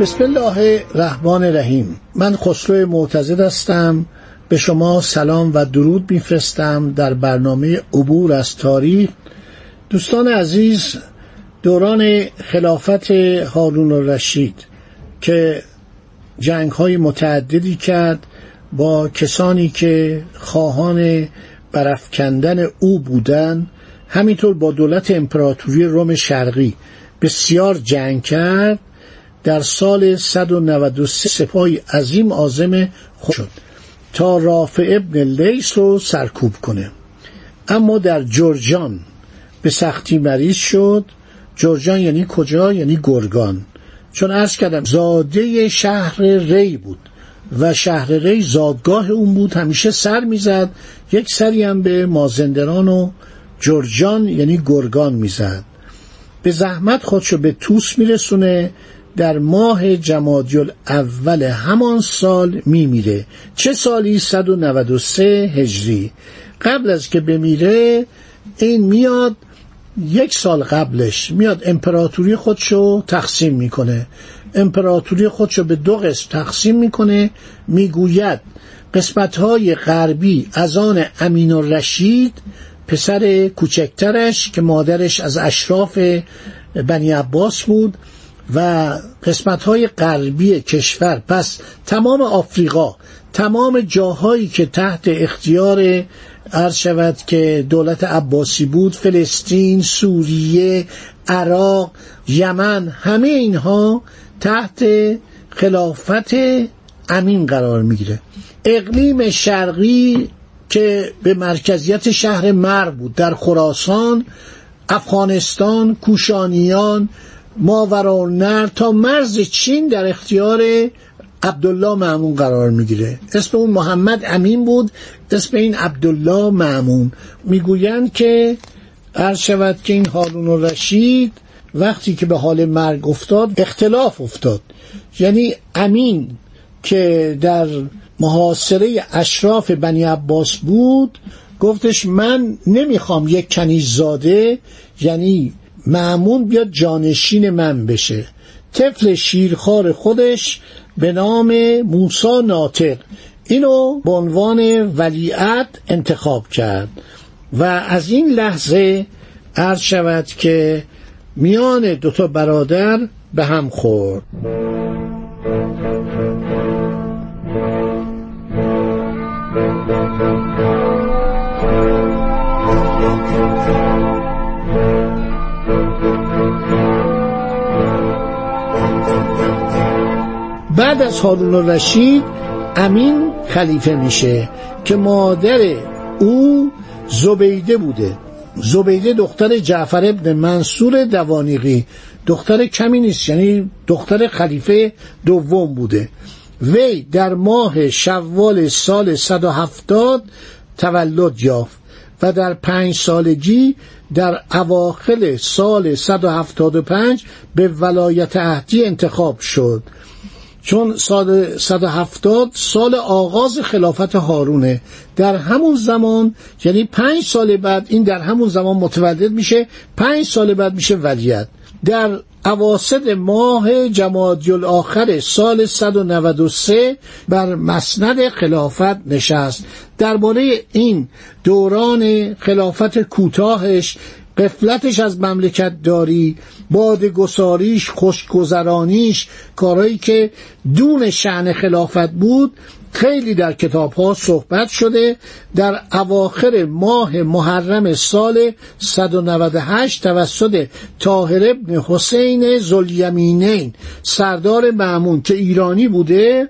بسم الله الرحمن الرحیم. من خسرو معتزد هستم. به شما سلام و درود میفرستم در برنامه عبور از تاریخ. دوستان عزیز دوران خلافت هارون الرشید که جنگ های متعددی کرد با کسانی که خواهان برافکندن او بودند همینطور با دولت امپراتوری روم شرقی. بسیار جنگ کرد. در سال 193 سپاهی عظیم آزم خود شد تا رافع ابن لیس رو سرکوب کنه. اما در جرجان به سختی مریض شد. جرجان یعنی کجا؟ یعنی گرگان. چون ارز کردم زاده شهر ری بود و شهر ری زادگاه اون بود. همیشه سر می‌زد. یک سری هم به مازندران و جرجان یعنی گرگان می‌زد. به زحمت خودشو به توس میرسونه. در ماه جمادی اول همان سال میمیره. چه سالی؟ 193 هجری. قبل از که بمیره این میاد یک سال قبلش میاد امپراتوری خودشو تقسیم می‌کنه. امپراتوری خودشو به دو قسم تقسیم می‌کنه. می‌گوید قسمت های غربی از آن امین الرشید پسر کوچکترش که مادرش از اشراف بنی عباس بود و قسمت های غربی کشور. پس تمام آفریقا تمام جاهایی که تحت اختیار عرض شود که دولت عباسی بود فلسطین سوریه عراق یمن همه اینها تحت خلافت امین قرار می‌گیره. اقلیم شرقی که به مرکزیت شهر مر بود در خراسان افغانستان کوشانیان ماورالنهر تا مرز چین در اختیار عبدالله معمون قرار می‌گیره. اسم اون محمد امین بود اسم این عبدالله معمون. می‌گویند که عرض شود که این هارون الرشید وقتی که به حال مرگ افتاد اختلاف افتاد. یعنی امین که در محاصره اشراف بنی عباس بود گفتش من نمی‌خوام یک کنیززاده یعنی معمون بیاد جانشین من بشه. طفل شیرخوار خودش به نام موسا ناطق. اینو به عنوان ولیعت انتخاب کرد. و از این لحظه عرض شود که میان دوتا برادر به هم خورد. بعد از هارون الرشید امین خلیفه میشه که مادر او زبیده بوده. زبیده دختر جعفر ابن منصور دوانیقی. دختر کمی نیست یعنی دختر خلیفه دوم بوده. وی در ماه شوال سال 170 تولد یافت و در پنج سالگی در اواخل سال 175 به ولایت عهدی انتخاب شد. چون سال 170 سال آغاز خلافت هارونه. در همون زمان یعنی پنج سال بعد این در همون زمان متولد میشه پنج سال بعد میشه ولیت. در اواسط ماه جمادی الاخر سال 193 بر مسند خلافت نشست. درباره این دوران خلافت کوتاهش قفلتش از مملکت داری بادگساریش خوشگذرانیش کارهایی که دون شعن خلافت بود خیلی در کتاب ها صحبت شده. در اواخر ماه محرم سال 198 توسط طاهر ابن حسین زلیمینین سردار معمون که ایرانی بوده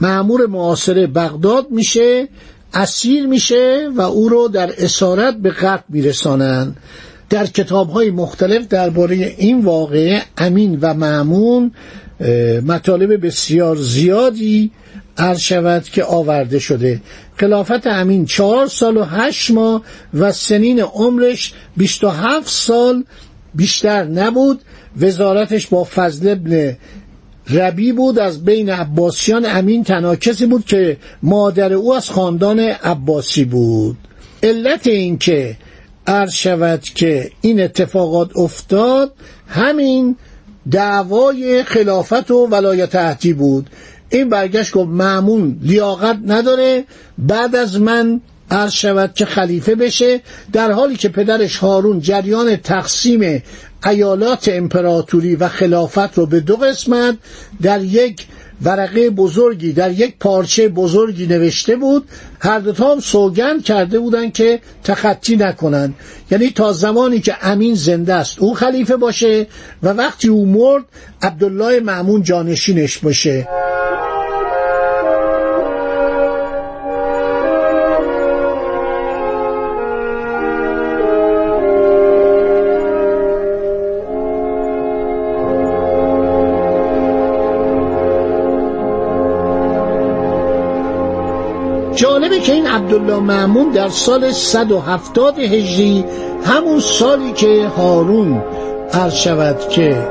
معمور معاصر بغداد میشه اسیر میشه و او رو در اسارت به قتل میرسانند در کتاب های مختلف درباره این واقعه امین و معمون مطالب بسیار زیادی عرض شود که آورده شده. خلافت امین چهار سال و هشت ماه و سنین عمرش بیست و هفت سال بیشتر نبود. وزارتش با فضل ابن ربی بود. از بین عباسیان امین تنها کسی بود که مادر او از خاندان عباسی بود. علت این که عرض شود که این اتفاقات افتاد همین دعوای خلافت و ولایت عهدی بود. این برگشت گفت معمون لیاقت نداره. بعد از من عرض شود که خلیفه بشه در حالی که پدرش هارون جریان تقسیم ایالات امپراتوری و خلافت رو به دو قسمت در یک ورقه بزرگی در یک پارچه بزرگی نوشته بود. هر دوتا هم سوگند کرده بودن که تخطی نکنن. یعنی تا زمانی که امین زنده است او خلیفه باشه و وقتی او مرد عبدالله معمون جانشینش باشه. جالبه که این عبدالله معمون در سال 170 هجری همون سالی که هارون عرض شود که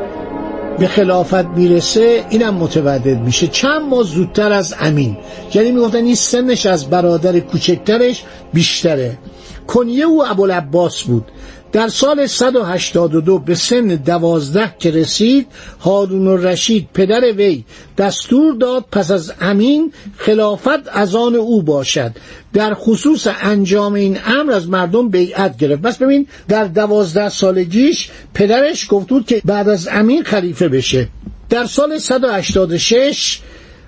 به خلافت می‌رسه اینم متولد میشه. چند ماه زودتر از امین. یعنی می‌گفتن این سنش از برادر کوچکترش بیشتره. کنیه او ابوالعباس بود. در سال 182 به سن دوازده که رسید هارون الرشید پدر وی دستور داد پس از امین خلافت از آن او باشد. در خصوص انجام این امر از مردم بیعت گرفت. بس ببین در دوازده سالگیش پدرش گفت بود که بعد از امین خلیفه بشه. در سال 186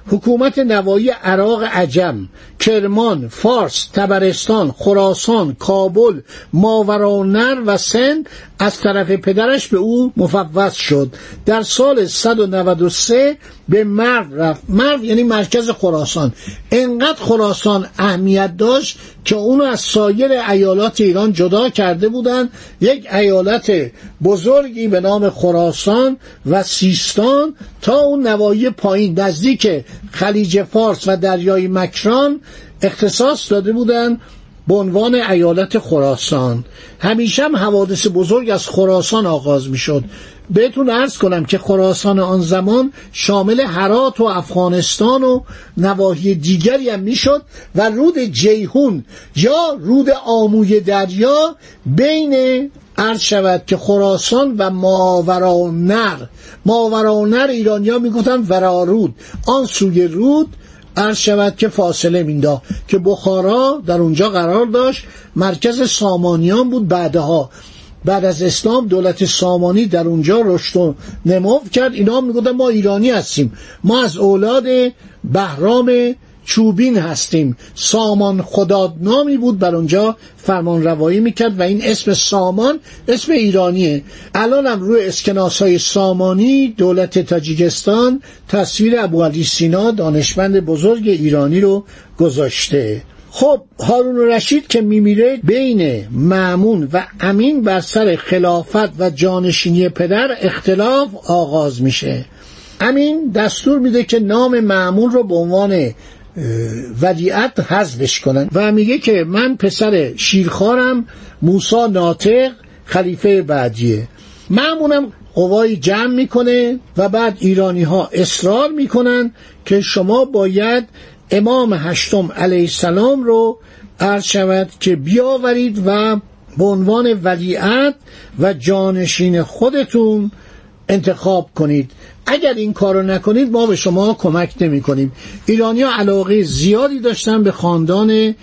حکومت نوایی عراق عجم کرمان فارس تبرستان خراسان کابل ماورانر و سند از طرف پدرش به او مفوض شد. در سال 193 به مرو رفت. مرو یعنی مرکز خراسان. انقدر خراسان اهمیت داشت که اونو از سایر ایالات ایران جدا کرده بودند یک ایالت بزرگی به نام خراسان و سیستان تا اون نوایی پایین. نزدیک خلیج فارس و دریای مکران اختصاص داده بودند به عنوان ایالت خراسان. همیشه هم حوادث بزرگ از خراسان آغاز می شد بهتون ارز کنم که خراسان آن زمان شامل هرات و افغانستان و نواحی دیگری هم می‌شد و رود جیهون یا رود آموی دریا بین عرض شود که خراسان و ماورانر ماورانر ایرانیا می‌گفتن ورارود. آن سوی رود عرض شود که فاصله میندا که بخارا در اونجا قرار داشت مرکز سامانیان بود بعدها. بعد از اسلام دولت سامانی در اونجا رشد و نمو کرد. اینا می‌گفتن ما ایرانی هستیم. ما از اولاد بهرام چوبین هستیم. سامان خداد نامی بود بر اونجا فرمان روایی می‌کرد و این اسم سامان اسم ایرانیه. الان هم روی اسکناس های سامانی دولت تاجیکستان تصویر ابو علی سینا دانشمند بزرگ ایرانی رو گذاشته. خب هارون رشید که میمیره بین معمون و امین بر سر خلافت و جانشینی پدر اختلاف آغاز میشه. امین دستور میده که نام معمون رو به عنوان ودیعت حذفش کنن. و میگه که من پسر شیرخوارم موسا ناطق خلیفه بعدیه. معمونم قوای جمع می‌کنه و بعد ایرانی ها اصرار می‌کنن که شما باید امام هشتم علیه السلام رو عرض شود که بیاورید و به عنوان ولیعت و جانشین خودتون انتخاب کنید. اگر این کارو نکنید ما به شما کمک نمی کنیم ایرانی ها علاقه زیادی داشتن به خاندان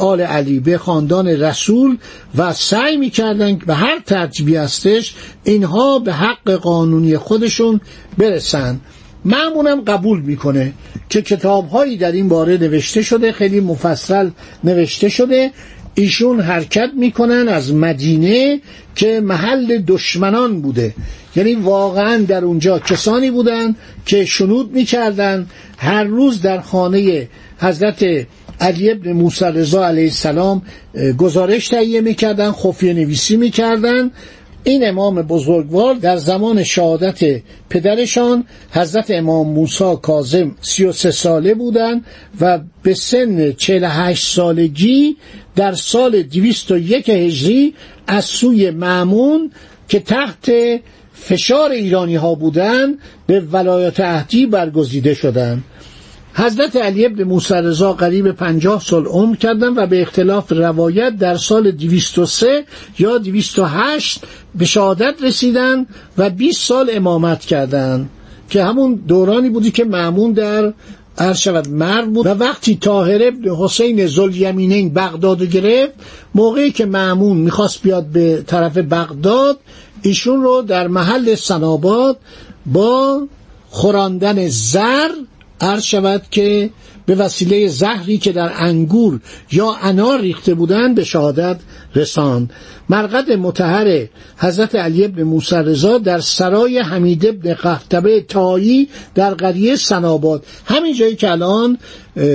آل علی به خاندان رسول و سعی می‌کردن به هر ترتیبی هستش اینها به حق قانونی خودشون برسن. معمونم قبول می‌کنه که کتاب هایی در این باره نوشته شده خیلی مفصل نوشته شده. ایشون حرکت می‌کنن از مدینه که محل دشمنان بوده. یعنی واقعا در اونجا کسانی بودن که شنود می‌کردن. هر روز در خانه حضرت علی ابن موسی رضا علیه السلام گزارش تهیه می‌کردن خفیه نویسی می‌کردن. این امام بزرگوار در زمان شهادت پدرشان حضرت امام موسی کاظم 33 ساله بودند و به سن 48 سالگی در سال 201 هجری از سوی معمون که تحت فشار ایرانی ها بودند به ولایت عهدی برگزیده شدند. حضرت علی ابن موسی رضا قریب پنجاه سال عمر کردند و به اختلاف روایت در سال 203 یا 208 به شهادت رسیدن و 20 سال امامت کردند که همون دورانی بودی که معمون در عرض مرد بود و وقتی طاهر ابن حسین زلیمینین بغداد گرفت موقعی که معمون می‌خواست بیاد به طرف بغداد ایشون رو در محل سناباد با خوراندن زر عرض شود که به وسیله زهری که در انگور یا انار ریخته بودند به شهادت رساند. مرقد متحر حضرت علی ابن موسی رضا در سرای حمید ابن قهتبه تایی در قریه سناباد همین جایی که الان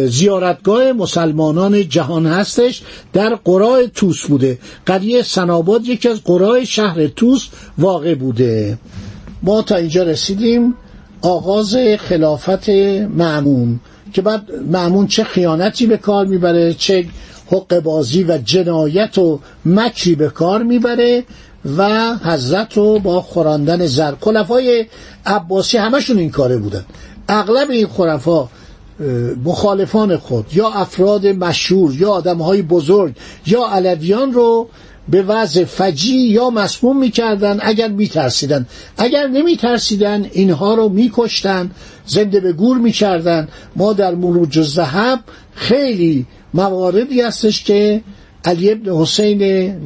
زیارتگاه مسلمانان جهان هستش در قرای توس بوده. قریه سناباد یکی از قرای شهر توس واقع بوده. ما تا اینجا رسیدیم. آغاز خلافت معمون که بعد معمون چه خیانتی به کار می‌بره چه حق بازی و جنایت و مکری به کار می‌بره و حضرت رو با خوراندن زر. خلفای عباسی همشون این کاره بودن. اغلب این خلفا مخالفان خود یا افراد مشهور یا آدمهای بزرگ یا علویان رو به وضع فجی یا مسموم می‌کردن اگر میترسیدن. اگر نمیترسیدن اینها رو میکشتن زنده به گور می‌کردن. ما در مروج زهب خیلی مواردی هستش که علی ابن حسین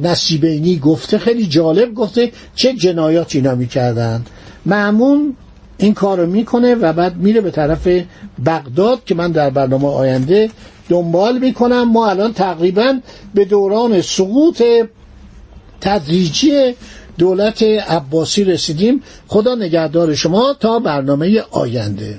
نصیبینی گفته خیلی جالب گفته چه جنایات اینا می‌کردن. معمون این کار رو می‌کنه و بعد میره به طرف بغداد که من در برنامه آینده دنبال می‌کنم. ما الان تقریبا به دوران سقوط تدریجی دولت عباسی رسیدیم. خدا نگهدار شما تا برنامه آینده.